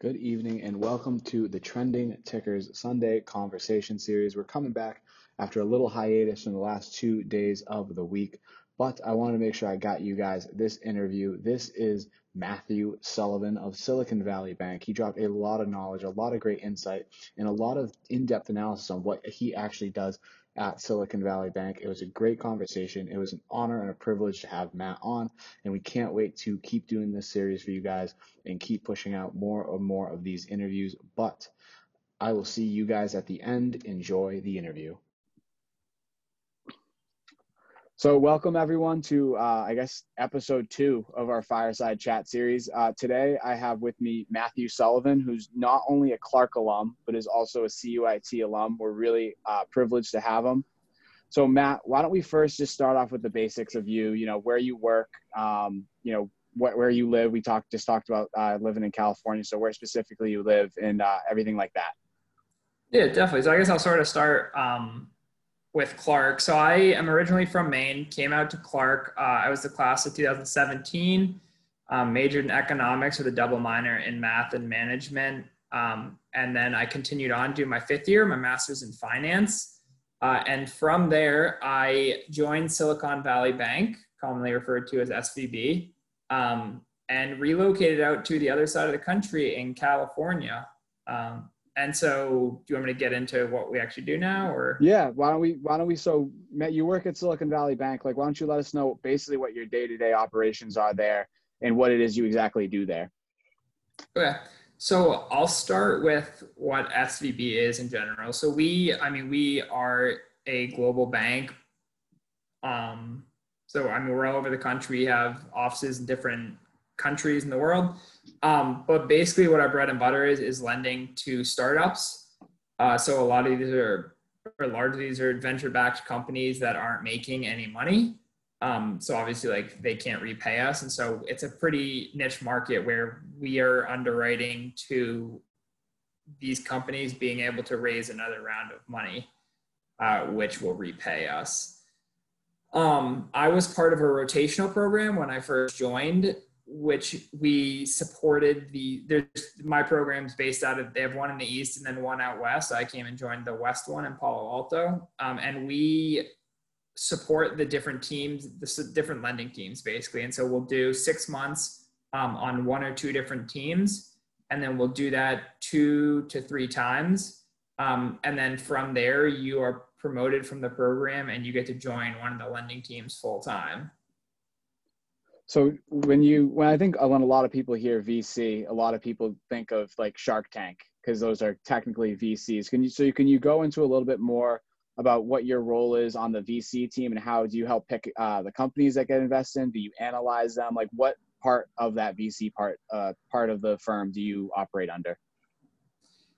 Good evening and welcome to the Trending Tickers Sunday Conversation Series. We're coming back after a little hiatus in the last two days of the week, but I want to make sure I got you guys this interview. This is Matthew Sullivan of Silicon Valley Bank. He dropped a lot of knowledge, a lot of great insight, and a lot of in depth analysis on what he actually does at Silicon Valley Bank. It was a great conversation. It was an honor and a privilege to have Matt on, and we can't wait to keep doing this series for you guys and keep pushing out more and more of these interviews. But I will see you guys at the end. Enjoy the interview. So, welcome everyone to, uh, I guess, episode two of our Fireside Chat series. Uh, today, I have with me Matthew Sullivan, who's not only a Clark alum, but is also a CUIT alum. We're really uh, privileged to have him. So, Matt, why don't we first just start off with the basics of you? You know, where you work, um, you know, wh- where you live. We talked just talked about uh, living in California, so where specifically you live and uh, everything like that. Yeah, definitely. So, I guess I'll sort of start. Um with Clark. So I am originally from Maine, came out to Clark. Uh, I was the class of 2017, um, majored in economics with a double minor in math and management. Um, and then I continued on to my fifth year, my master's in finance. Uh, and from there, I joined Silicon Valley Bank, commonly referred to as SVB, um, and relocated out to the other side of the country in California. Um, and so, do you want me to get into what we actually do now, or? Yeah, why don't we? Why don't we? So, Matt, you work at Silicon Valley Bank. Like, why don't you let us know basically what your day-to-day operations are there and what it is you exactly do there? Okay, so I'll start with what SVB is in general. So we, I mean, we are a global bank. Um, so I mean, we're all over the country. We have offices in different countries in the world. Um, but basically, what our bread and butter is is lending to startups. Uh, so a lot of these are, or largely these are venture-backed companies that aren't making any money. Um, so obviously, like they can't repay us, and so it's a pretty niche market where we are underwriting to these companies being able to raise another round of money, uh, which will repay us. Um, I was part of a rotational program when I first joined, which we supported the there's my program's based out of they have one in the east and then one out west. I came and joined the west one in palo alto. Um, and we support the different teams the different lending teams basically. And so we'll do six months um, on one or two different teams. And then we'll do that two to three times. Um, and then from there you are promoted from the program and you get to join one of the lending teams full time so when you when I think when a lot of people hear VC, a lot of people think of like Shark Tank because those are technically VCs. Can you so can you go into a little bit more about what your role is on the VC team and how do you help pick uh, the companies that get invested in? Do you analyze them? Like what part of that VC part uh, part of the firm do you operate under?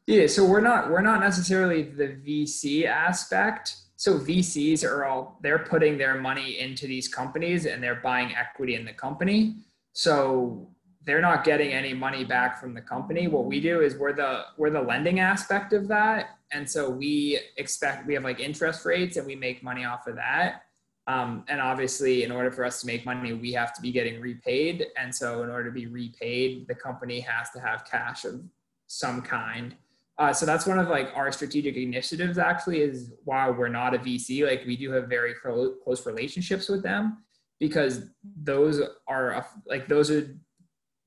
Yeah, so we're not we're not necessarily the VC aspect. So VCs are all they're putting their money into these companies and they're buying equity in the company. So they're not getting any money back from the company. What we do is we're the we're the lending aspect of that, and so we expect we have like interest rates and we make money off of that. Um, and obviously, in order for us to make money, we have to be getting repaid. And so, in order to be repaid, the company has to have cash of some kind. Uh, so that's one of like our strategic initiatives actually is while we're not a VC, like we do have very close relationships with them because those are like those are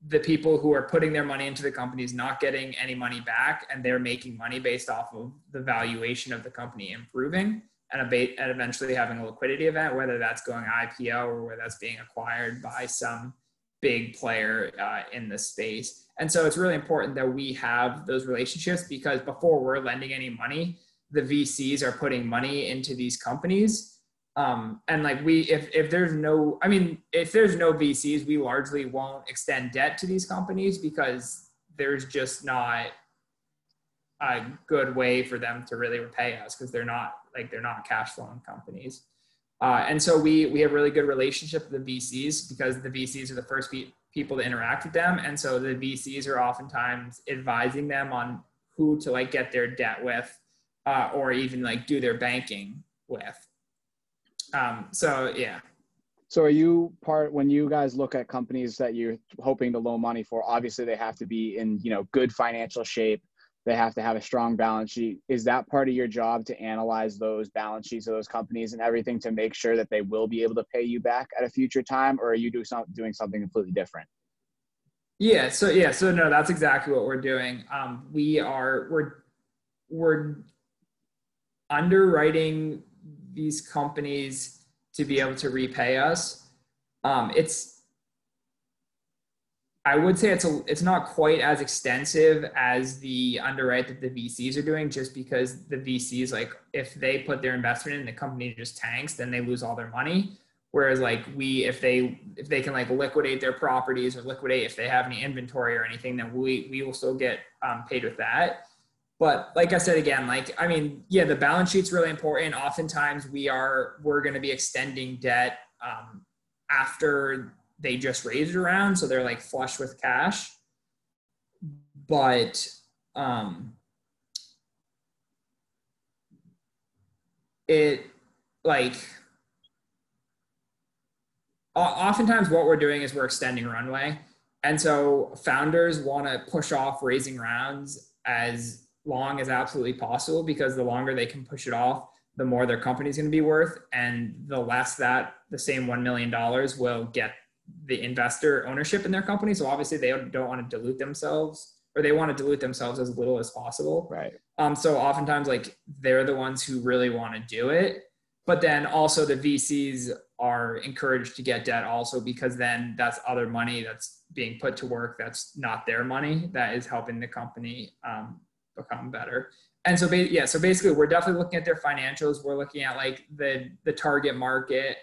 the people who are putting their money into the companies not getting any money back and they're making money based off of the valuation of the company improving and, a, and eventually having a liquidity event whether that's going ipo or whether that's being acquired by some big player uh, in the space and so it's really important that we have those relationships because before we're lending any money, the VCs are putting money into these companies. Um, and like we, if, if there's no, I mean, if there's no VCs, we largely won't extend debt to these companies because there's just not a good way for them to really repay us because they're not like they're not cash flowing companies. Uh, and so we we have really good relationship with the VCs because the VCs are the first people to interact with them. And so the VCs are oftentimes advising them on who to like get their debt with uh, or even like do their banking with. Um, so yeah. So are you part when you guys look at companies that you're hoping to loan money for? Obviously, they have to be in you know good financial shape. They have to have a strong balance sheet. Is that part of your job to analyze those balance sheets of those companies and everything to make sure that they will be able to pay you back at a future time, or are you do some, doing something completely different? Yeah. So yeah. So no, that's exactly what we're doing. Um, we are we're we're underwriting these companies to be able to repay us. Um, it's I would say it's a it's not quite as extensive as the underwrite that the VCs are doing, just because the VCs like if they put their investment in the company just tanks, then they lose all their money. Whereas like we, if they if they can like liquidate their properties or liquidate if they have any inventory or anything, then we we will still get um, paid with that. But like I said again, like I mean, yeah, the balance sheet's really important. Oftentimes we are we're going to be extending debt um, after they just raised around, so they're like flush with cash. But um, it like oftentimes what we're doing is we're extending runway and so founders want to push off raising rounds as long as absolutely possible because the longer they can push it off, the more their company's going to be worth, and the less that the same one million dollars will get the investor ownership in their company. So obviously they don't want to dilute themselves, or they want to dilute themselves as little as possible. Right. Um. So oftentimes, like they're the ones who really want to do it, but then also the VCs are encouraged to get debt also because then that's other money that's being put to work that's not their money that is helping the company um, become better. And so, yeah, so basically, we're definitely looking at their financials. We're looking at like the the target market.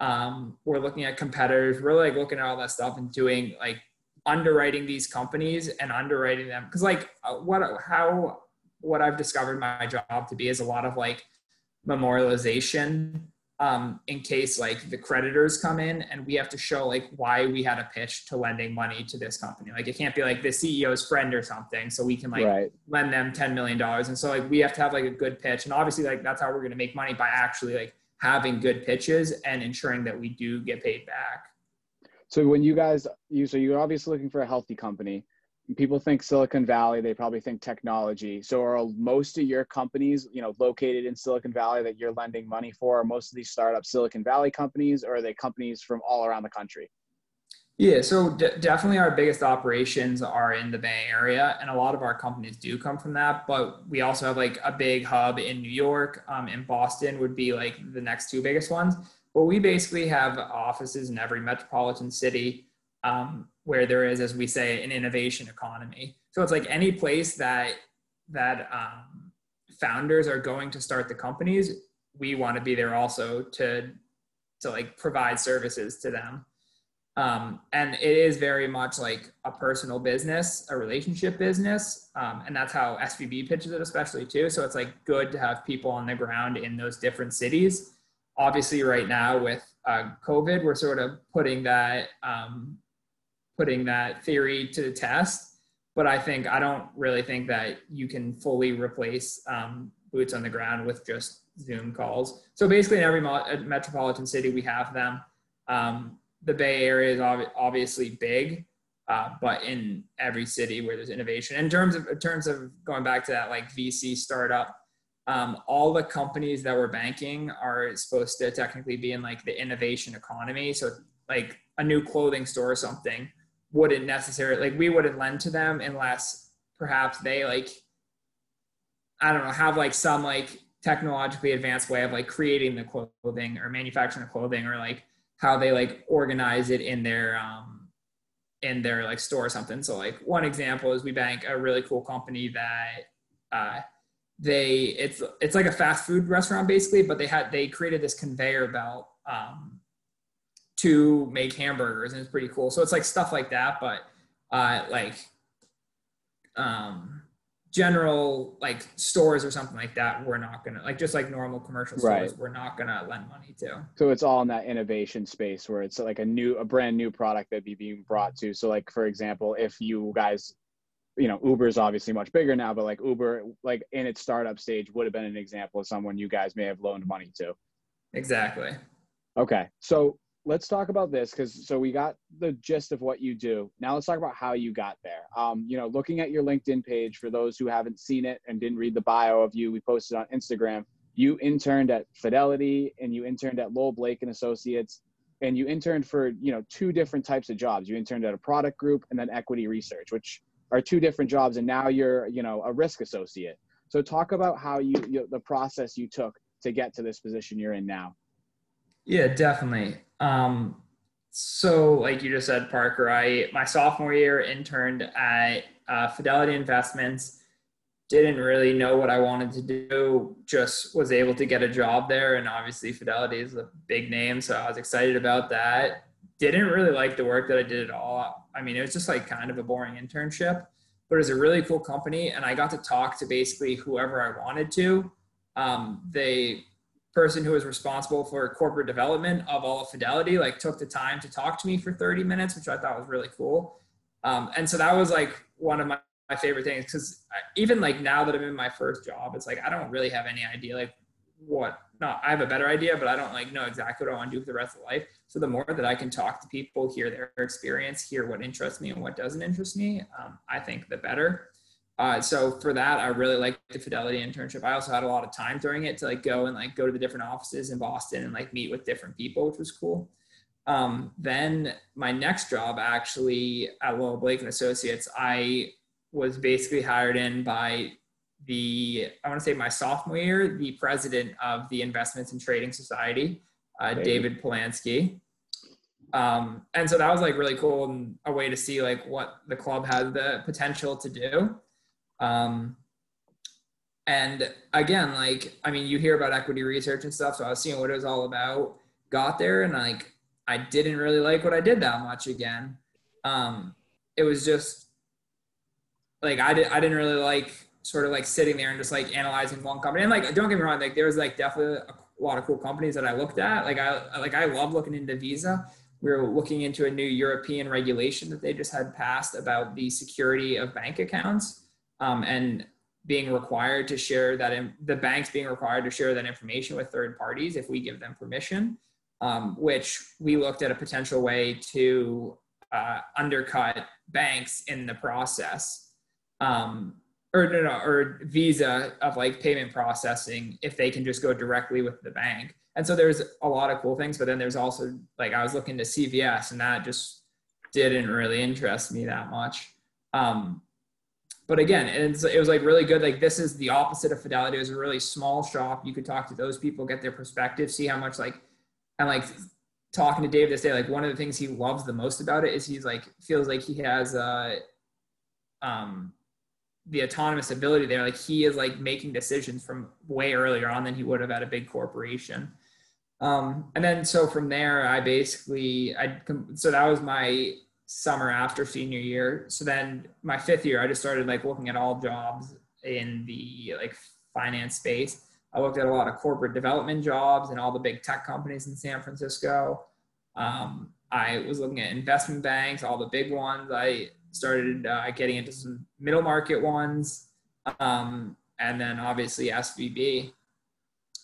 Um, we're looking at competitors. We're like looking at all that stuff and doing like underwriting these companies and underwriting them because like uh, what how what I've discovered my job to be is a lot of like memorialization um, in case like the creditors come in and we have to show like why we had a pitch to lending money to this company. Like it can't be like the CEO's friend or something. So we can like right. lend them $10 million. And so like we have to have like a good pitch. And obviously like that's how we're going to make money by actually like having good pitches and ensuring that we do get paid back. So when you guys you so you're obviously looking for a healthy company people think Silicon Valley, they probably think technology. So are most of your companies, you know, located in Silicon Valley that you're lending money for? Are most of these startup Silicon Valley companies, or are they companies from all around the country? Yeah, so d- definitely our biggest operations are in the Bay Area, and a lot of our companies do come from that. But we also have like a big hub in New York, um, in Boston would be like the next two biggest ones. But we basically have offices in every metropolitan city. Um, where there is, as we say, an innovation economy. So it's like any place that that um, founders are going to start the companies, we want to be there also to to like provide services to them. Um, and it is very much like a personal business, a relationship business, um, and that's how SVB pitches it, especially too. So it's like good to have people on the ground in those different cities. Obviously, right now with uh, COVID, we're sort of putting that um, putting that theory to the test. But I think I don't really think that you can fully replace um, boots on the ground with just Zoom calls. So basically, in every mo- metropolitan city, we have them. Um, the Bay Area is ob- obviously big, uh, but in every city where there's innovation. In terms of in terms of going back to that like VC startup, um, all the companies that we're banking are supposed to technically be in like the innovation economy. So like a new clothing store or something wouldn't necessarily like we wouldn't lend to them unless perhaps they like I don't know have like some like technologically advanced way of like creating the clothing or manufacturing the clothing or like how they like organize it in their um in their like store or something. So like one example is we bank a really cool company that uh they it's it's like a fast food restaurant basically, but they had they created this conveyor belt um to make hamburgers and it's pretty cool. So it's like stuff like that, but uh, like um, general like stores or something like that, we're not gonna like just like normal commercial stores, right. we're not gonna lend money to. So it's all in that innovation space where it's like a new, a brand new product that be being brought to. So like for example, if you guys you know uber is obviously much bigger now but like uber like in its startup stage would have been an example of someone you guys may have loaned money to exactly okay so let's talk about this because so we got the gist of what you do. Now let's talk about how you got there. Um, you know, looking at your LinkedIn page for those who haven't seen it and didn't read the bio of you, we posted on Instagram. You interned at Fidelity and you interned at Lowell Blake and Associates, and you interned for you know two different types of jobs. You interned at a product group and then equity research, which are two different jobs. And now you're you know a risk associate. So talk about how you, you the process you took to get to this position you're in now. Yeah, definitely. Um, so, like you just said, Parker, I my sophomore year interned at uh, Fidelity Investments. Didn't really know what I wanted to do. Just was able to get a job there, and obviously Fidelity is a big name, so I was excited about that. Didn't really like the work that I did at all. I mean, it was just like kind of a boring internship, but it was a really cool company, and I got to talk to basically whoever I wanted to. Um, they person who was responsible for corporate development of all of Fidelity like took the time to talk to me for 30 minutes, which I thought was really cool. Um, and so that was like one of my, my favorite things because even like now that I'm in my first job, it's like I don't really have any idea like what not I have a better idea, but I don't like know exactly what I want to do for the rest of life. So the more that I can talk to people, hear their experience, hear what interests me and what doesn't interest me, um, I think the better. Uh, so for that, I really liked the Fidelity internship. I also had a lot of time during it to like go and like go to the different offices in Boston and like meet with different people, which was cool. Um, then my next job actually at Lowell Blake and Associates, I was basically hired in by the I want to say my sophomore year, the president of the Investments and Trading Society, uh, David Polansky. Um, and so that was like really cool and a way to see like what the club has the potential to do. Um, and again, like, I mean, you hear about equity research and stuff. So I was seeing what it was all about, got there, and like, I didn't really like what I did that much again. Um, it was just like, I, did, I didn't really like sort of like sitting there and just like analyzing one company. And like, don't get me wrong, like, there was like definitely a lot of cool companies that I looked at. Like, I, like, I love looking into Visa. We were looking into a new European regulation that they just had passed about the security of bank accounts um, and being required to share that in, the banks being required to share that information with third parties if we give them permission um, which we looked at a potential way to uh, undercut banks in the process um, or no, no, or visa of like payment processing if they can just go directly with the bank. And so there's a lot of cool things but then there's also like i was looking to cvs and that just didn't really interest me that much. Um, but again, and it was like really good. Like this is the opposite of Fidelity. It was a really small shop. You could talk to those people, get their perspective, see how much like, and like talking to Dave this day, like one of the things he loves the most about it is he's like feels like he has uh um the autonomous ability there. Like he is like making decisions from way earlier on than he would have at a big corporation. Um, and then so from there, I basically I so that was my summer after senior year. So then my fifth year, I just started like looking at all jobs in the like finance space. I looked at a lot of corporate development jobs and all the big tech companies in San Francisco. Um, I was looking at investment banks, all the big ones. I started uh, getting into some middle market ones, um, and then obviously SVB.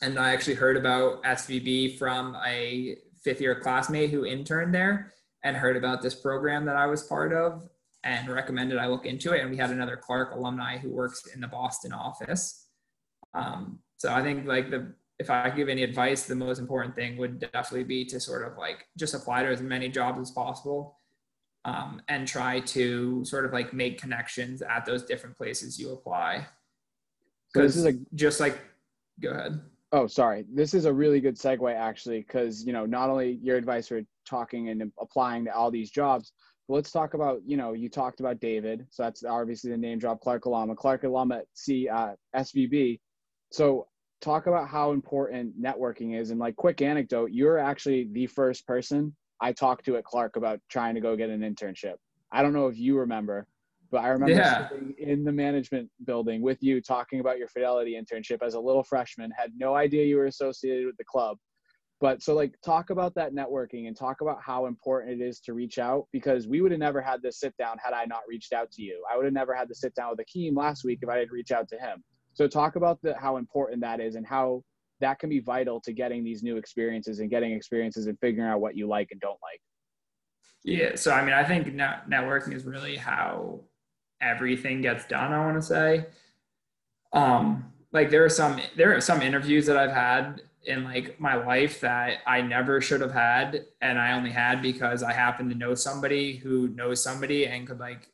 And I actually heard about SVB from a fifth year classmate who interned there and heard about this program that I was part of and recommended I look into it. And we had another Clark alumni who works in the Boston office. Um, so I think like the if I give any advice, the most important thing would definitely be to sort of like just apply to as many jobs as possible um, and try to sort of like make connections at those different places you apply. Because so this is a, just like, go ahead. Oh, sorry. This is a really good segue actually, because you know not only your advice for talking and applying to all these jobs, but let's talk about you know you talked about David, so that's obviously the name drop Clark Alama, Clark Alama at C uh, SVB. So talk about how important networking is, and like quick anecdote, you're actually the first person I talked to at Clark about trying to go get an internship. I don't know if you remember, but I remember yeah. sitting in the management building with you talking about your Fidelity internship as a little freshman, had no idea you were associated with the club. But so, like, talk about that networking and talk about how important it is to reach out because we would have never had this sit down had I not reached out to you. I would have never had the sit down with Akeem last week if I didn't reach out to him. So, talk about the, how important that is and how that can be vital to getting these new experiences and getting experiences and figuring out what you like and don't like. Yeah. So, I mean, I think networking is really how everything gets done, I want to say. Um, like there are some, there are some interviews that I've had in like my life that I never should have had. And I only had because I happened to know somebody who knows somebody and could like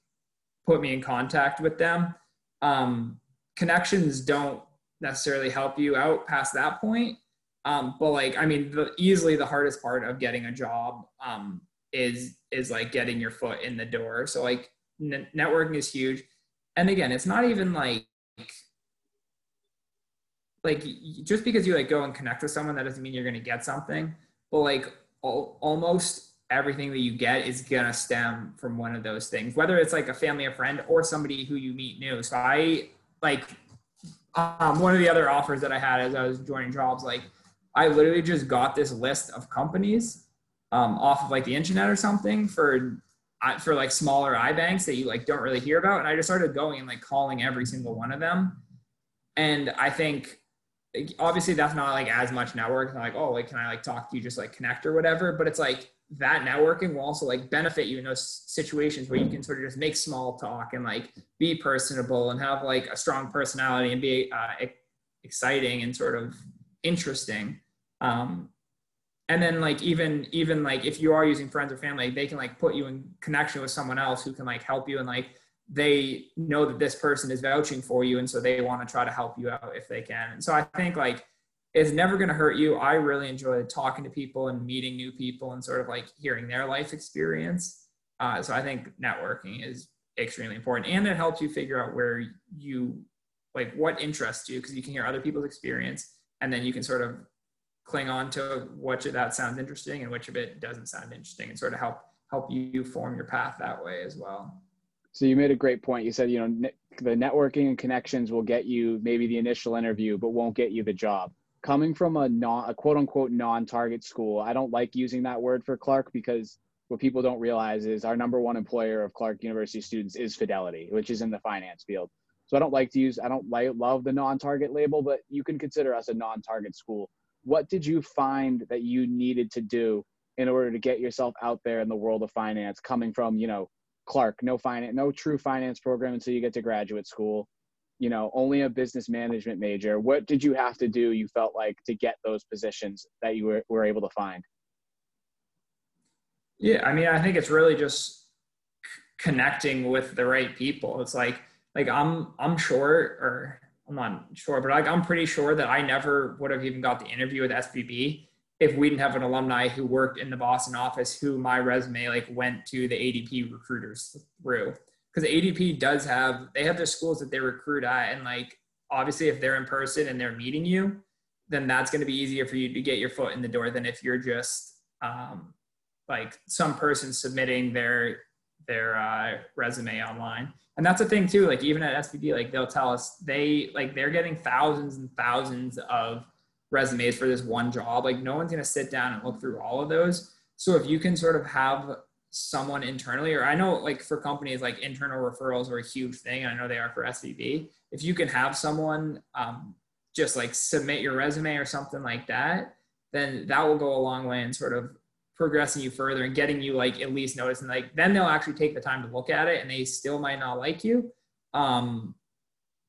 put me in contact with them. Um, connections don't necessarily help you out past that point. Um, but like, I mean, the, easily the hardest part of getting a job um, is is like getting your foot in the door. So like, n- networking is huge. And again, it's not even like like just because you like go and connect with someone that doesn't mean you're going to get something. But like all, almost everything that you get is gonna stem from one of those things, whether it's like a family, a friend, or somebody who you meet new. So I like um, one of the other offers that I had as I was joining jobs, like I literally just got this list of companies um, off of like the internet or something for for like smaller iBanks that you like don't really hear about, and I just started going and like calling every single one of them. And I think obviously that's not like as much network. like oh like can I like talk to you just like connect or whatever, but it's like that networking will also like benefit you in those situations where you can sort of just make small talk and like be personable and have like a strong personality and be uh, exciting and sort of interesting um, and then like even even like if you are using friends or family they can like put you in connection with someone else who can like help you and like they know that this person is vouching for you and so they want to try to help you out if they can and so i think like it's never going to hurt you. I really enjoy talking to people and meeting new people and sort of like hearing their life experience. Uh, so I think networking is extremely important and it helps you figure out where you like what interests you because you can hear other people's experience and then you can sort of cling on to which of that sounds interesting and which of it doesn't sound interesting and sort of help help you form your path that way as well. So you made a great point. You said, you know, the networking and connections will get you maybe the initial interview, but won't get you the job. Coming from a non a quote unquote non-target school i don't like using that word for clark because what people don't realize is our number one employer of clark university students is fidelity which is in the finance field. So i don't like to use i don't like love the non-target label but you can consider us a non-target school. What did you find that you needed to do in order to get yourself out there in the world of finance coming from you know clark no finance no true finance program until you get to graduate school. You know only a business management major. What did you have to do you felt like to get those positions that you were, were able to find? Yeah i mean i think it's really just connecting with the right people. It's like like i'm i'm sure or i'm not sure but like i'm pretty sure that i never would have even got the interview with svb if we didn't have an alumni who worked in the boston office who my resume like went to the adp recruiters through because ADP does have they have their schools that they recruit at, and like obviously if they're in person and they're meeting you, then that's going to be easier for you to get your foot in the door than if you're just um, like some person submitting their their uh, resume online. And that's the thing too. Like even at SVB, like they'll tell us they like they're getting thousands and thousands of resumes for this one job. Like no one's going to sit down and look through all of those. So if you can sort of have someone internally, or I know like for companies, like internal referrals are a huge thing. And I know they are for SVB. If you can have someone um, just like submit your resume or something like that, then that will go a long way in sort of progressing you further and getting you like at least noticed. And like then they'll actually take the time to look at it and they still might not like you. Um,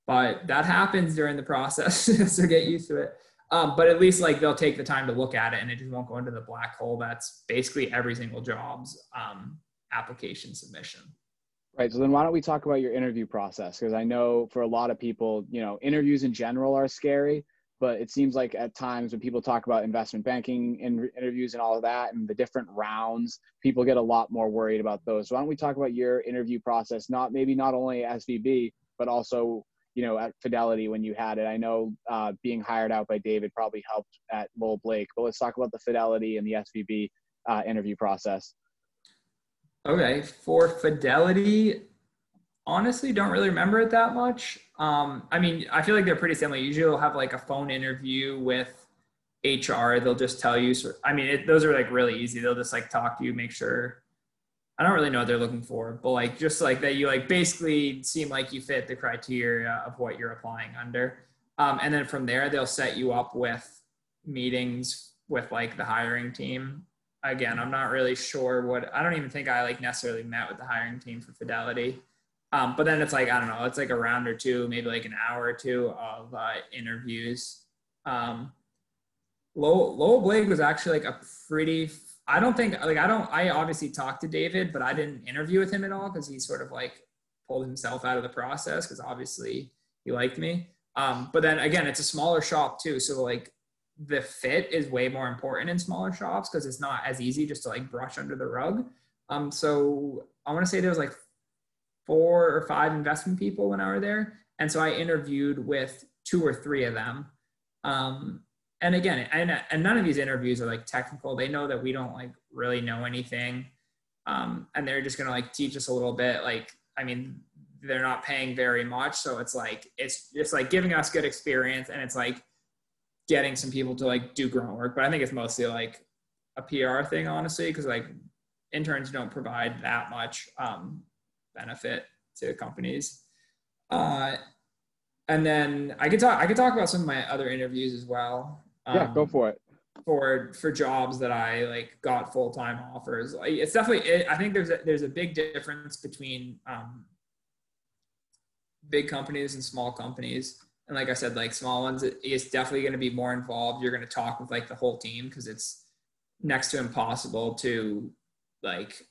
but that happens during the process. so get used to it. Um, but at least like they'll take the time to look at it and it just won't go into the black hole. That's basically every single job's um, application submission. Right. So then why don't we talk about your interview process? Because I know for a lot of people, you know, interviews in general are scary, but it seems like at times when people talk about investment banking in interviews and all of that and the different rounds, people get a lot more worried about those. So why don't we talk about your interview process, not maybe not only SVB, but also you know, at Fidelity when you had it. I know uh, being hired out by David probably helped at Lowell Blake, but let's talk about the Fidelity and the SVB uh, interview process. Okay, for Fidelity, honestly, don't really remember it that much. Um, I mean, I feel like they're pretty similar. Usually, they'll have like a phone interview with HR. They'll just tell you. I mean, it, those are like really easy. They'll just like talk to you, make sure I don't really know what they're looking for, but like just like that you like basically seem like you fit the criteria of what you're applying under. Um, and then from there, they'll set you up with meetings with like the hiring team. Again, I'm not really sure what I don't even think I like necessarily met with the hiring team for Fidelity. Um, but then it's like I don't know, it's like a round or two, maybe like an hour or two of uh, interviews. Um, Lowell, Lowell Blake was actually like a pretty. I don't think like I don't. I obviously talked to David, but I didn't interview with him at all because he sort of like pulled himself out of the process because obviously he liked me. Um, but then again, it's a smaller shop too, so like the fit is way more important in smaller shops because it's not as easy just to like brush under the rug. Um, so I want to say there was like four or five investment people when I were there, and so I interviewed with two or three of them. Um, and again, and, and none of these interviews are like technical. They know that we don't like really know anything, um, and they're just gonna like teach us a little bit. Like, I mean, they're not paying very much, so it's like it's just like giving us good experience, and it's like getting some people to like do grunt work. But I think it's mostly like a PR thing, honestly, because like interns don't provide that much um, benefit to companies. Uh, and then I could talk. I could talk about some of my other interviews as well. Um, yeah, go um, for it. For for jobs that I like got full time offers. Like, it's definitely. It, I think there's a, there's a big difference between um, big companies and small companies. And like I said, like small ones, it's definitely going to be more involved. You're going to talk with like the whole team because it's next to impossible to like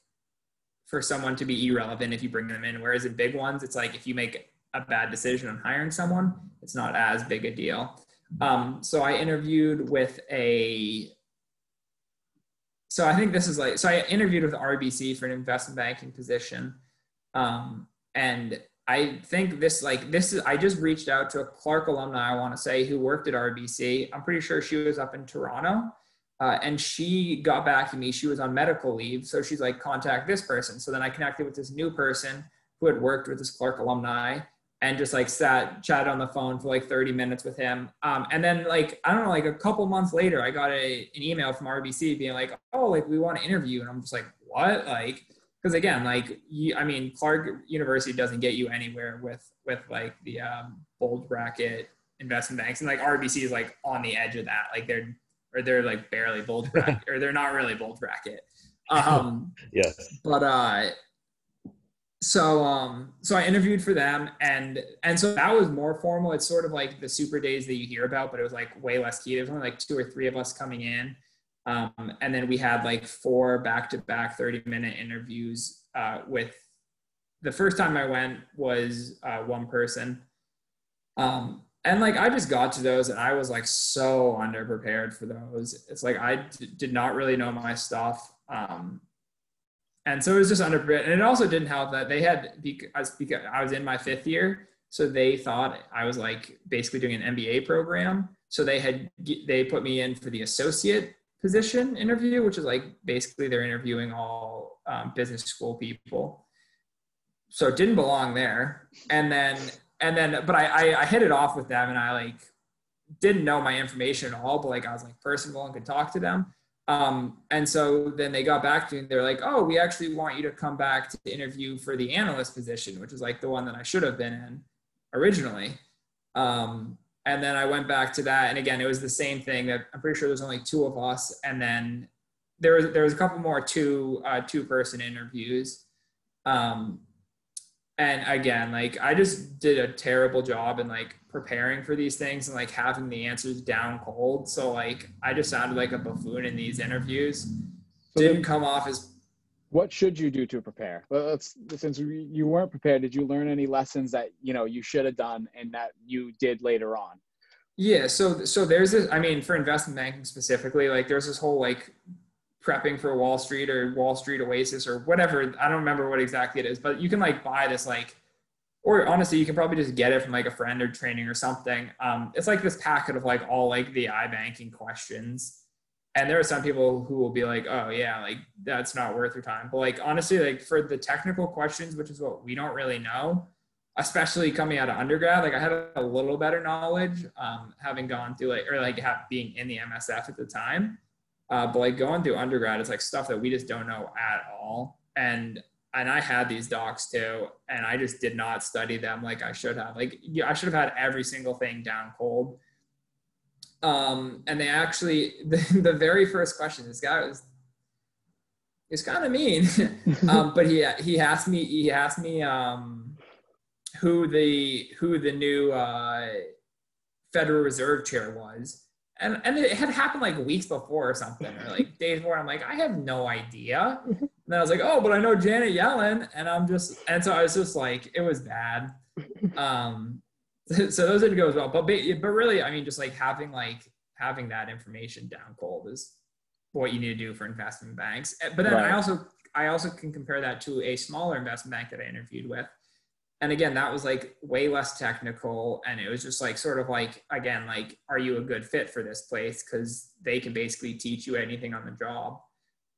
for someone to be irrelevant if you bring them in. Whereas in big ones, it's like if you make a bad decision on hiring someone, it's not as big a deal. Um, so I interviewed with a. So I think this is like so I interviewed with RBC for an investment banking position, um, and I think this like this is I just reached out to a Clark alumni I want to say who worked at RBC. I'm pretty sure she was up in Toronto, uh, and she got back to me. She was on medical leave, so she's like contact this person. So then I connected with this new person who had worked with this Clark alumni, and just like sat chatted on the phone for like 30 minutes with him. Um, and then like i don't know like a couple months later i got a, an email from rbc being like oh like we want to interview and i'm just like what? Like because again like you, i mean clark university doesn't get you anywhere with with like the um, bulge bracket investment banks and like rbc is like on the edge of that. Like they're or they're like barely bold bracket or they're not really bold bracket. Um yes. but uh so um so i interviewed for them and and so that was more formal. It's sort of like the super days that you hear about but it was like way less key there's only like two or three of us coming in. Um, and then we had like four back-to-back 30 minute interviews uh, with the first time i went was uh, one person. Um, and like i just got to those and i was like so underprepared for those. It's like I d- did not really know my stuff. Um, and so it was just under and it also didn't help that they had because I was in my fifth year, so they thought I was like basically doing an MBA program. So they had they put me in for the associate position interview, which is like basically they're interviewing all um, business school people. So it didn't belong there. And then and then but I, I I hit it off with them and I like didn't know my information at all, but like I was like personable and could talk to them. Um, and so then they got back to me and they're like, oh, we actually want you to come back to interview for the analyst position, which is like the one that I should have been in originally. Um, and then I went back to that. And again, it was the same thing that I'm pretty sure there's only two of us. And then there was, there was a couple more two, uh, two person interviews. Um, and again, like I just did a terrible job and like preparing for these things and like having the answers down cold. So like I just sounded like a buffoon in these interviews. So Didn't then, come off as. What should you do to prepare? Let's since you weren't prepared, did you learn any lessons that you know you should have done and that you did later on? Yeah, so so there's this. I mean, for investment banking specifically, like there's this whole like prepping for Wall Street or Wall Street Oasis or whatever. I don't remember what exactly it is, but you can like buy this like or honestly, you can probably just get it from like a friend or training or something. Um, it's like this packet of like all like the iBanking questions. And there are some people who will be like, oh yeah, like that's not worth your time. But like honestly, like for the technical questions, which is what we don't really know, especially coming out of undergrad, like I had a little better knowledge, um, having gone through like or like have, being in the MSF at the time. Uh, but like going through undergrad, it's like stuff that we just don't know at all. And and I had these docs too, and I just did not study them like I should have. Like I should have had every single thing down cold. Um, and they actually, the, the very first question, this guy was, is kind of mean. um, but he, he asked me, he asked me, um, who the, who the new, uh, Federal Reserve chair was. And, and it had happened like weeks before or something, or like days before. I'm like, I have no idea. And I was like, oh, but I know Janet Yellen. And I'm just, and so I was just like, it was bad. Um, so those didn't go as well. But, but really, I mean, just like having like, having that information down cold is what you need to do for investment banks. But then right. I also, I also can compare that to a smaller investment bank that I interviewed with and again that was like way less technical and it was just like sort of like again like are you a good fit for this place because they can basically teach you anything on the job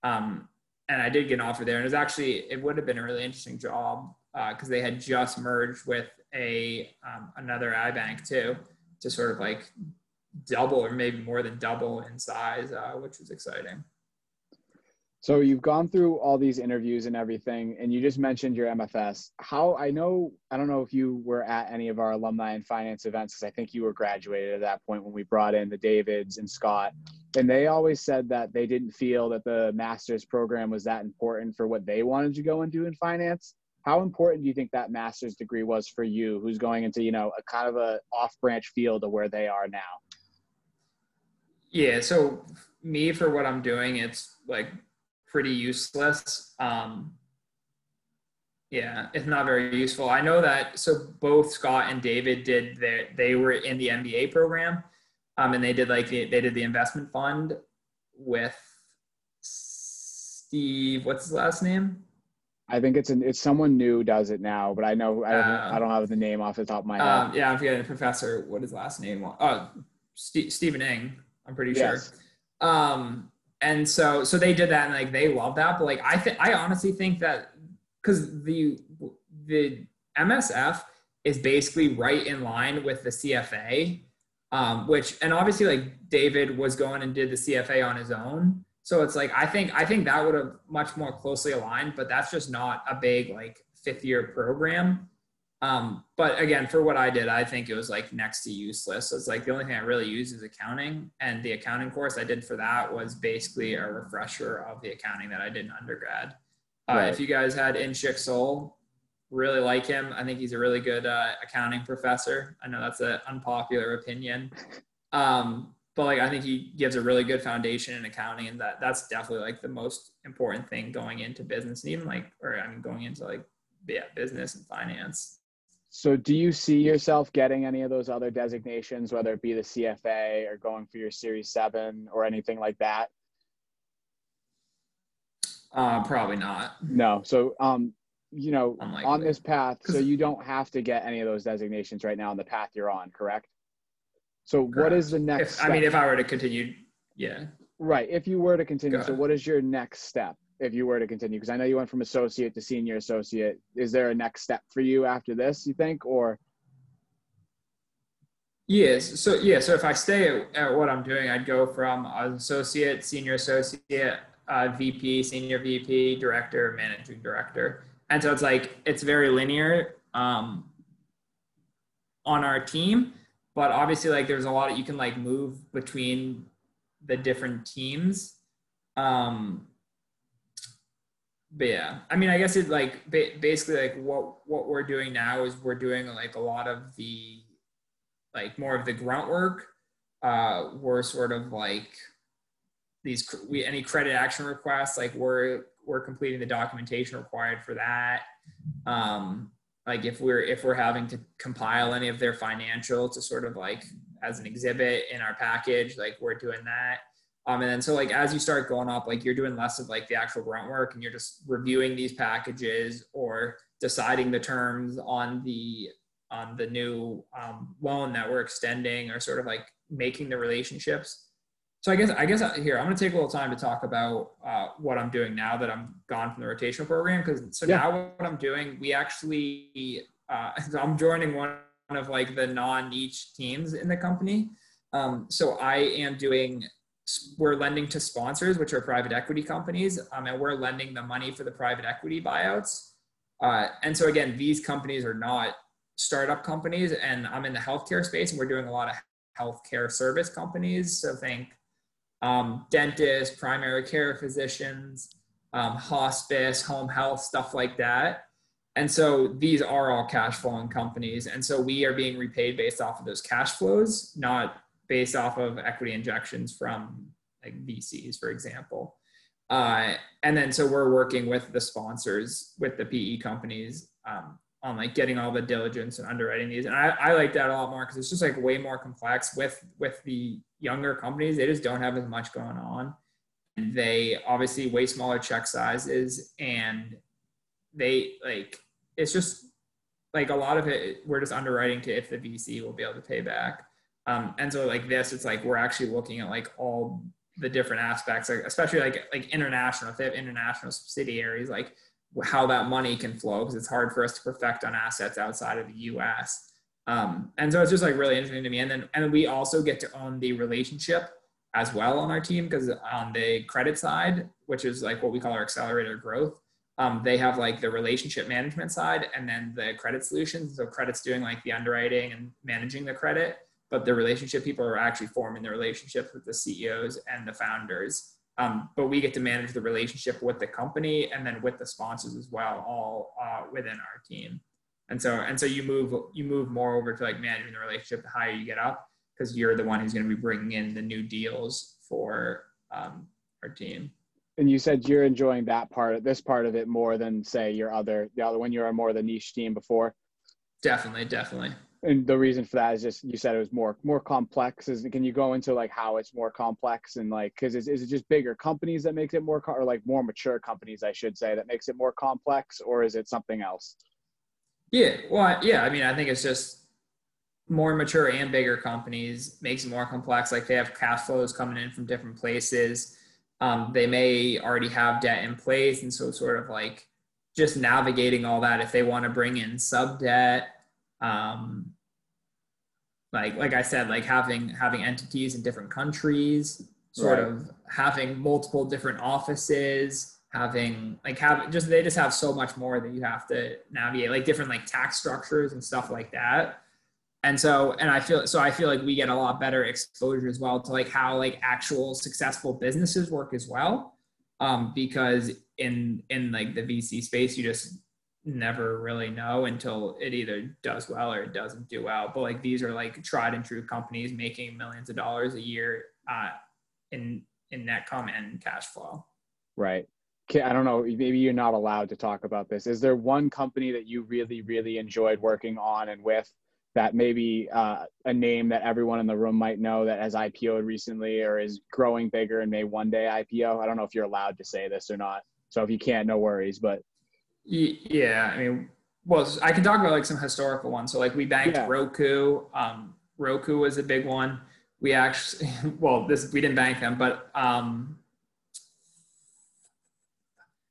um, and i did get an offer there and it was actually it would have been a really interesting job because uh, they had just merged with a um, another ibank too to sort of like double or maybe more than double in size uh, which was exciting so you've gone through all these interviews and everything, and you just mentioned your MFS. How I know, I don't know if you were at any of our alumni and finance events, because I think you were graduated at that point when we brought in the Davids and Scott. And they always said that they didn't feel that the master's program was that important for what they wanted to go and do in finance. How important do you think that master's degree was for you, who's going into, you know, a kind of a off branch field of where they are now? Yeah. So me, for what I'm doing, it's like pretty useless. Um, yeah, it's not very useful. I know that. So both Scott and David did their, they were in the MBA program, um, and they did like the, they did the investment fund with Steve. What's his last name? I think it's an, it's someone new does it now, but I know I don't, uh, I don't have the name off the top of my head. Um, yeah, I'm forgetting the professor. What his last name was? Oh, St- Stephen Ng. I'm pretty yes. sure. Um, and so so they did that and like they love that but like i think i honestly think that because the the msf is basically right in line with the cfa um, which and obviously like david was going and did the cfa on his own so it's like i think i think that would have much more closely aligned but that's just not a big like fifth year program um, but again, for what I did, I think it was like next to useless. So it's like the only thing I really use is accounting. And the accounting course I did for that was basically a refresher of the accounting that I did in undergrad. Uh, right. If you guys had in Soul, really like him. I think he's a really good uh, accounting professor. I know that's an unpopular opinion. Um, but like I think he gives a really good foundation in accounting, and that that's definitely like the most important thing going into business, and even like, or I mean, going into like yeah, business and finance. So, do you see yourself getting any of those other designations, whether it be the CFA or going for your Series 7 or anything like that? Uh, probably not. No. So, um, you know, Unlikely. on this path, so you don't have to get any of those designations right now on the path you're on, correct? So, correct. what is the next? If, I mean, if I were to continue, yeah. Right. If you were to continue, so what is your next step? if you were to continue? Because I know you went from associate to senior associate. Is there a next step for you after this, you think, or? Yes. So yeah. So if I stay at, at what I'm doing, I'd go from associate, senior associate, uh, VP, senior VP, director, managing director, and so it's like it's very linear um, on our team. But obviously, like there's a lot of you can like move between the different teams. Um, but yeah, I mean, I guess it like basically like what what we're doing now is we're doing like a lot of the like more of the grunt work. Uh, we're sort of like these we any credit action requests like we're we're completing the documentation required for that. Um, like if we're if we're having to compile any of their financial to sort of like as an exhibit in our package, like we're doing that. Um, and then so like as you start going up, like you're doing less of like the actual grunt work and you're just reviewing these packages or deciding the terms on the on the new um, loan that we're extending or sort of like making the relationships. So I guess I guess here I'm going to take a little time to talk about uh, what I'm doing now that I'm gone from the rotational program because so yeah. now what I'm doing we actually uh, I'm joining one of like the non-niche teams in the company. Um, so I am doing we're lending to sponsors, which are private equity companies, um, and we're lending the money for the private equity buyouts. Uh, and so again, these companies are not startup companies, and I'm in the healthcare space, and we're doing a lot of healthcare service companies. So think um, dentists, primary care physicians, um, hospice, home health, stuff like that. And so these are all cash flowing companies. And so we are being repaid based off of those cash flows, not based off of equity injections from like VCs, for example. Uh, and then so we're working with the sponsors, with the PE companies um, on like getting all the diligence and underwriting these. And I, I like that a lot more because it's just like way more complex with with the younger companies. They just don't have as much going on. They obviously way smaller check sizes and they like it's just like a lot of it we're just underwriting to if the VC will be able to pay back. Um, and so like this, it's like we're actually looking at like all the different aspects, like especially like like international, if they have international subsidiaries, like how that money can flow because it's hard for us to perfect on assets outside of the US. Um, and so it's just like really interesting to me. And then and we also get to own the relationship as well on our team because on the credit side, which is like what we call our accelerator growth, um, they have like the relationship management side and then the credit solutions. So credit's doing like the underwriting and managing the credit, but the relationship people are actually forming the relationships with the CEOs and the founders. Um, but we get to manage the relationship with the company and then with the sponsors as well, all uh, within our team. And so, and so you move, you move more over to like managing the relationship the higher you get up because you're the one who's going to be bringing in the new deals for um, our team. And you said you're enjoying that part, this part of it more than say your other, the other one. You were more the niche team before. Definitely, definitely and the reason for that is just you said it was more more complex is can you go into like how it's more complex and like because is, is it just bigger companies that makes it more or like more mature companies i should say that makes it more complex or is it something else yeah well yeah i mean i think it's just more mature and bigger companies makes it more complex. Like they have cash flows coming in from different places. Um, they may already have debt in place and so sort of like just navigating all that if they want to bring in sub debt um, like like I said, like having having entities in different countries, sort right. of having multiple different offices, having like have just they just have so much more that you have to navigate, like different like tax structures and stuff like that. And so and I feel so I feel like we get a lot better exposure as well to like how like actual successful businesses work as well. Um, because in in like the VC space, you just never really know until it either does well or it doesn't do well. But like these are like tried and true companies making millions of dollars a year uh, in in net income and cash flow. Right. I don't know. Maybe you're not allowed to talk about this. Is there one company that you really, really enjoyed working on and with that maybe uh, a name that everyone in the room might know that has IPO'd recently or is growing bigger and may one day IPO? I don't know if you're allowed to say this or not. So if you can't, no worries. But yeah, I mean, well, I can talk about like some historical ones. So like we banked yeah. Roku. Um, Roku was a big one. We actually, well, this we didn't bank them, but um,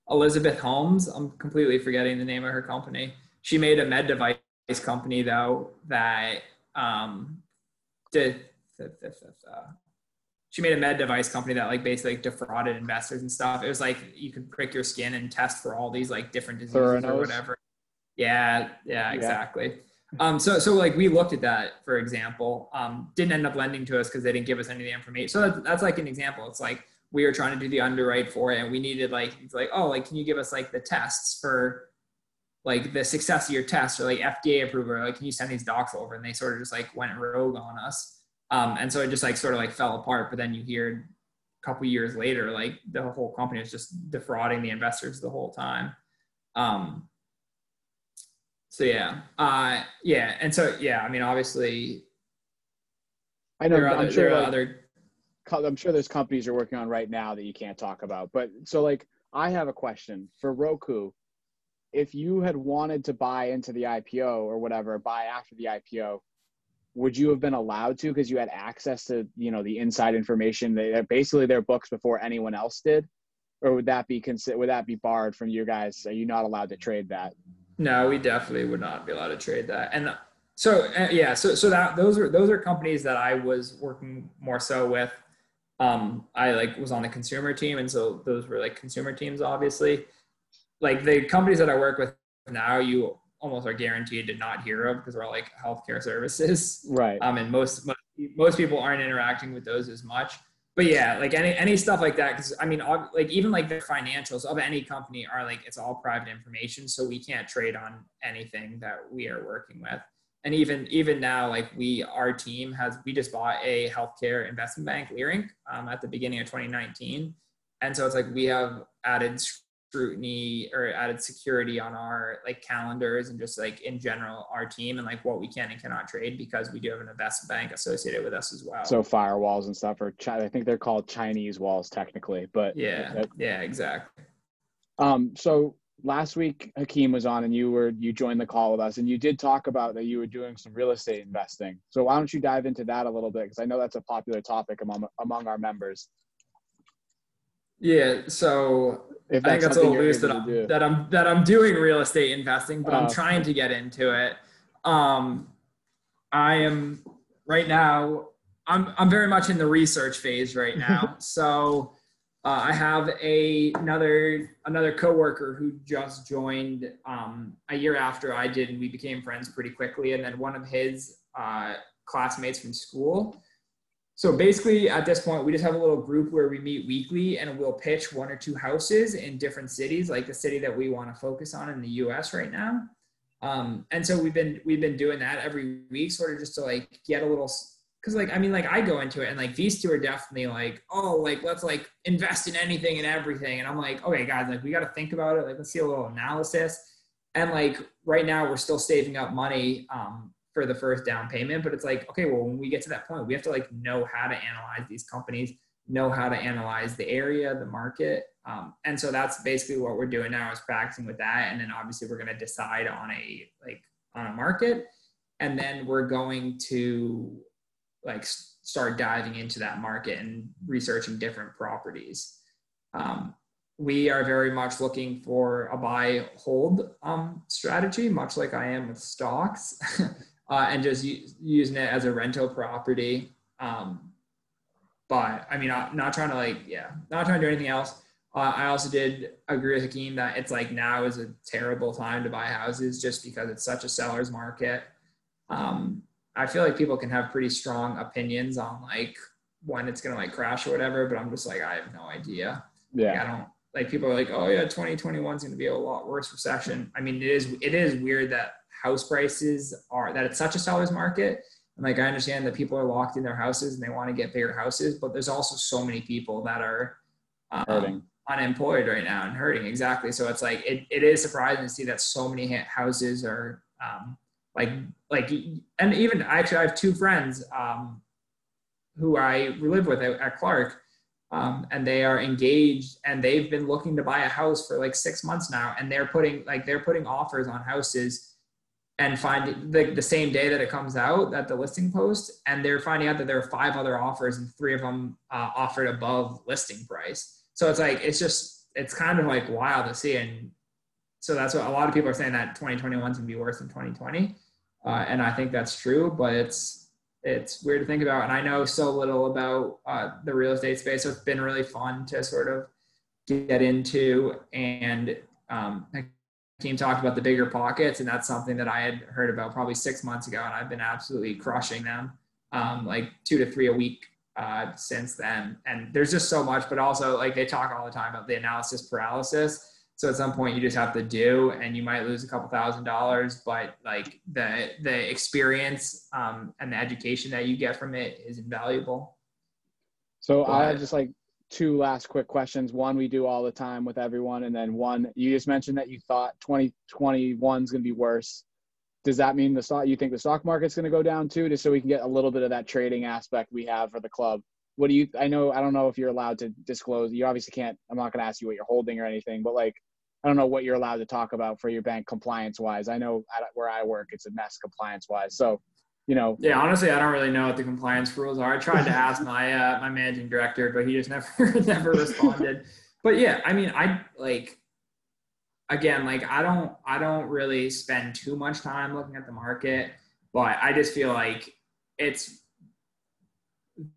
Elizabeth Holmes. I'm completely forgetting the name of her company. She made a med device company though that um, did. Uh, she made a med device company that like basically like defrauded investors and stuff. It was like you could prick your skin and test for all these like different diseases Theranos. or whatever. Yeah, yeah, exactly. Yeah. Um, so, so like we looked at that, for example, um, didn't end up lending to us because they didn't give us any of the information. So that's, that's like an example. It's like we were trying to do the underwrite for it, and we needed like it's like oh, like can you give us like the tests for like the success of your test or like FDA approval? or, like can you send these docs over? And they sort of just like went rogue on us. Um, and so it just like sort of like fell apart. But then you hear a couple years later, like the whole company is just defrauding the investors the whole time. Um, so yeah, uh, yeah, and so yeah, I mean, obviously, I know. I'm other, sure like, other. I'm sure there's companies you're working on right now that you can't talk about. But so like, I have a question for Roku. If you had wanted to buy into the IPO or whatever, buy after the IPO, would you have been allowed to because you had access to you know the inside information they basically their books before anyone else did or would that be consider would that be barred from you guys are you not allowed to trade that no we definitely would not be allowed to trade that and so uh, yeah so so that those are those are companies that i was working more so with um i like was on the consumer team and so those were like consumer teams obviously like the companies that i work with now you almost are guaranteed to not hear of because we're all like healthcare services. Right. Um, and most, most most people aren't interacting with those as much. But yeah, like any any stuff like that, because I mean, like even like the financials of any company are like it's all private information, so we can't trade on anything that we are working with. And even even now, like we our team has we just bought a healthcare investment bank, Leerink, um, at the beginning of 2019, and so it's like we have added scrutiny or added security on our like calendars and just like in general our team and like what we can and cannot trade because we do have an investment bank associated with us as well. So firewalls and stuff are I think they're called Chinese walls technically, but yeah, that, yeah, exactly. Um, so last week Hakeem was on and you were you joined the call with us and you did talk about that you were doing some real estate investing. So why don't you dive into that a little bit because I know that's a popular topic among among our members. Yeah, so I think that's a little loose that I'm, that I'm that I'm doing real estate investing, but uh, I'm oh, trying to get into it. Um, I am right now. I'm I'm very much in the research phase right now. so uh, I have a another another coworker who just joined um, a year after I did, and we became friends pretty quickly. And then one of his uh, classmates from school so basically, at this point, we just have a little group where we meet weekly and we'll pitch one or two houses in different cities, like the city that we want to focus on in the U.S. right now. Um, and so we've been we've been doing that every week, sort of just to like get a little, because like I mean, like I go into it and like these two are definitely like, oh, like let's like invest in anything and everything, and I'm like, okay, guys, like we got to think about it. Like let's see a little analysis. And like right now, we're still saving up money um, for the first down payment. But it's like okay well when we get to that point we have to like know how to analyze these companies know how to analyze the area the market. Um, and so that's basically what we're doing now is practicing with that. And then obviously we're going to decide on a like on a market. And then we're going to like start diving into that market and researching different properties um, we are very much looking for a buy hold um, strategy much like i am with stocks uh, and just using it as a rental property. Um, but I mean, not, not trying to like, yeah, not trying to do anything else. Uh, I also did agree with Hakeem that it's like now is a terrible time to buy houses just because it's such a seller's market. Um, I feel like people can have pretty strong opinions on like when it's gonna like crash or whatever, but I'm just like I have no idea. Yeah, like, I don't like people are like, oh yeah, 2021 is gonna be a lot worse recession. I mean, it is it is weird that house prices are that it's such a seller's market. And like I understand that people are locked in their houses and they want to get bigger houses, but there's also so many people that are um, unemployed right now and hurting. Exactly. So it's like it, it is surprising to see that so many houses are um, like like and even actually I have two friends um, who I live with at, at Clark. Um, and they are engaged and they've been looking to buy a house for like six months now and they're putting like they're putting offers on houses and find the, the same day that it comes out that the listing post and they're finding out that there are five other offers and three of them uh, offered above listing price so it's like it's just it's kind of like wild to see and so that's what a lot of people are saying that 2021 is going to be worse than 2020 uh, and i think that's true but it's it's weird to think about and i know so little about uh, the real estate space so it's been really fun to sort of get into and um, team talked about the bigger pockets, and that's something that I had heard about probably six months ago, and I've been absolutely crushing them, um, like two to three a week uh, since then. And there's just so much, but also like they talk all the time about the analysis paralysis. So at some point you just have to do, and you might lose a couple thousand dollars, but like the the experience um, and the education that you get from it is invaluable. So but, I just like two last quick questions. One we do all the time with everyone, and then one you just mentioned that you thought 2021 is going to be worse. Does that mean the stock? You think the stock market's going to go down too, just so we can get a little bit of that trading aspect we have for the club? What do you? I know I don't know if you're allowed to disclose. You obviously can't. I'm not going to ask you what you're holding or anything, but like I don't know what you're allowed to talk about for your bank compliance wise. I know where I work, it's a mess compliance wise. So you know. Yeah, honestly, I don't really know what the compliance rules are. I tried to ask my uh, my managing director, but he just never never responded. But yeah, I mean, I like again, like I don't I don't really spend too much time looking at the market, but I just feel like it's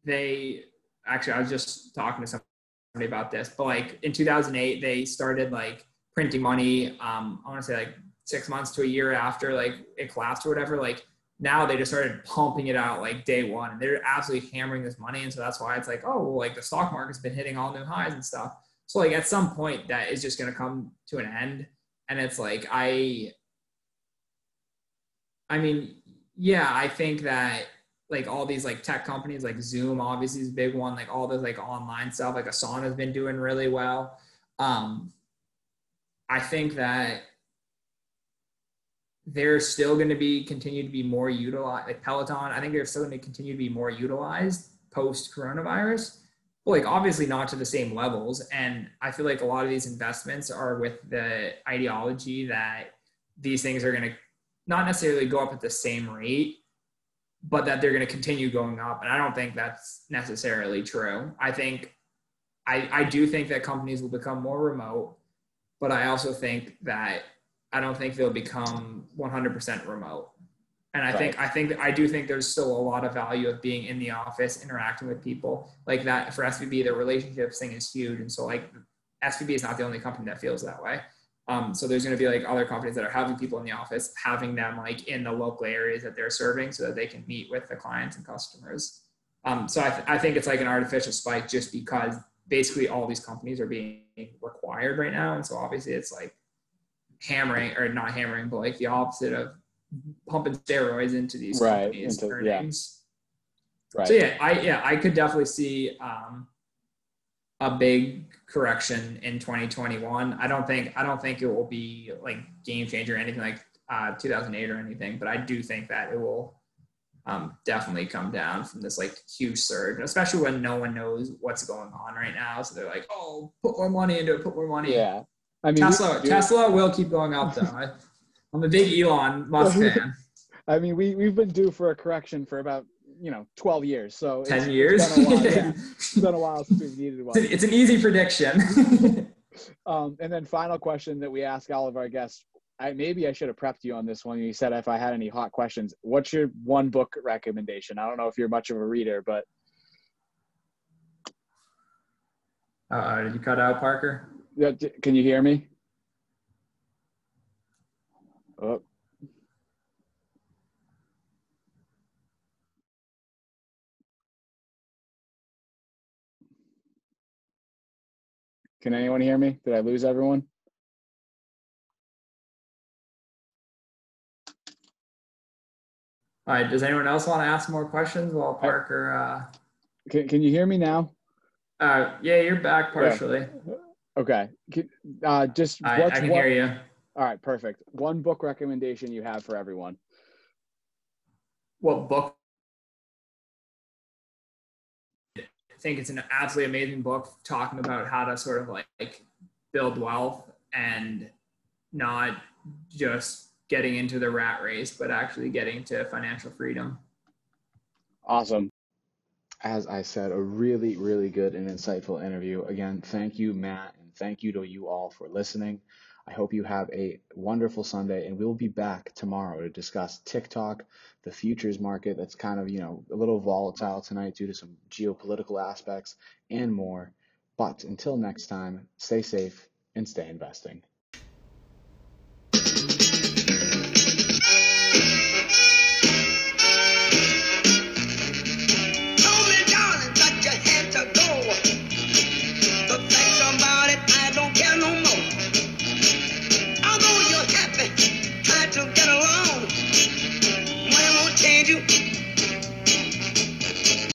they actually I was just talking to somebody about this, but like in 2008 they started like printing money. Um, I want to say like six months to a year after like it collapsed or whatever, like now they just started pumping it out like day one and they're absolutely hammering this money. And so that's why it's like, oh, well, like the stock market's been hitting all new highs and stuff. So like at some point that is just going to come to an end. And it's like, I, I mean, yeah, I think that like all these like tech companies like Zoom obviously is a big one, like all this like online stuff, like Asana has been doing really well. Um, I think that they're still going to be continue to be more utilized like peloton i think they're still going to continue to be more utilized post coronavirus but like obviously not to the same levels. And i feel like a lot of these investments are with the ideology that these things are going to not necessarily go up at the same rate but that they're going to continue going up. And i don't think that's necessarily true. I think i i do think that companies will become more remote but i also think that I don't think they'll become 100% remote. And I right. think I think I do think there's still a lot of value of being in the office, interacting with people like that. For SVB, the relationships thing is huge, and so like SVB is not the only company that feels that way. Um, so there's going to be like other companies that are having people in the office, having them like in the local areas that they're serving, so that they can meet with the clients and customers. Um, so I, th- I think it's like an artificial spike just because basically all these companies are being required right now, and so obviously it's like hammering or not hammering, but like the opposite of pumping steroids into these right, companies' into, earnings. Yeah. Right. So yeah, I yeah I could definitely see um, a big correction in 2021. I don't think I don't think it will be like game changer or anything like uh, 2008 or anything, but I do think that it will um, definitely come down from this like huge surge, especially when no one knows what's going on right now. So they're like, oh, put more money into it, put more money. Yeah. I mean, Tesla, we, Tesla will keep going up though. I, am a big Elon Musk fan. I mean, we we've been due for a correction for about you know 12 years. So 10 years. It's been, while, yeah. it's been a while since we've needed one. It's an easy prediction. um, and then final question that we ask all of our guests. I, maybe I should have prepped you on this one. You said if I had any hot questions. What's your one book recommendation? I don't know if you're much of a reader, but. Uh, did you cut out, Parker? Can you hear me? Oh. Can anyone hear me? Did I lose everyone? All right. Does anyone else want to ask more questions while Parker? Uh... Can Can you hear me now? Uh, yeah, you're back partially. Yeah. Okay. Uh, just I, I can what, hear you. All right, perfect. One book recommendation you have for everyone. What book? I think it's an absolutely amazing book talking about how to sort of like build wealth and not just getting into the rat race, but actually getting to financial freedom. Awesome as I said, a really, really good and insightful interview. Again, thank you, Matt, and thank you to you all for listening. I hope you have a wonderful Sunday, and we'll be back tomorrow to discuss TikTok, the futures market that's kind of, you know, a little volatile tonight due to some geopolitical aspects and more. But until next time, stay safe and stay investing.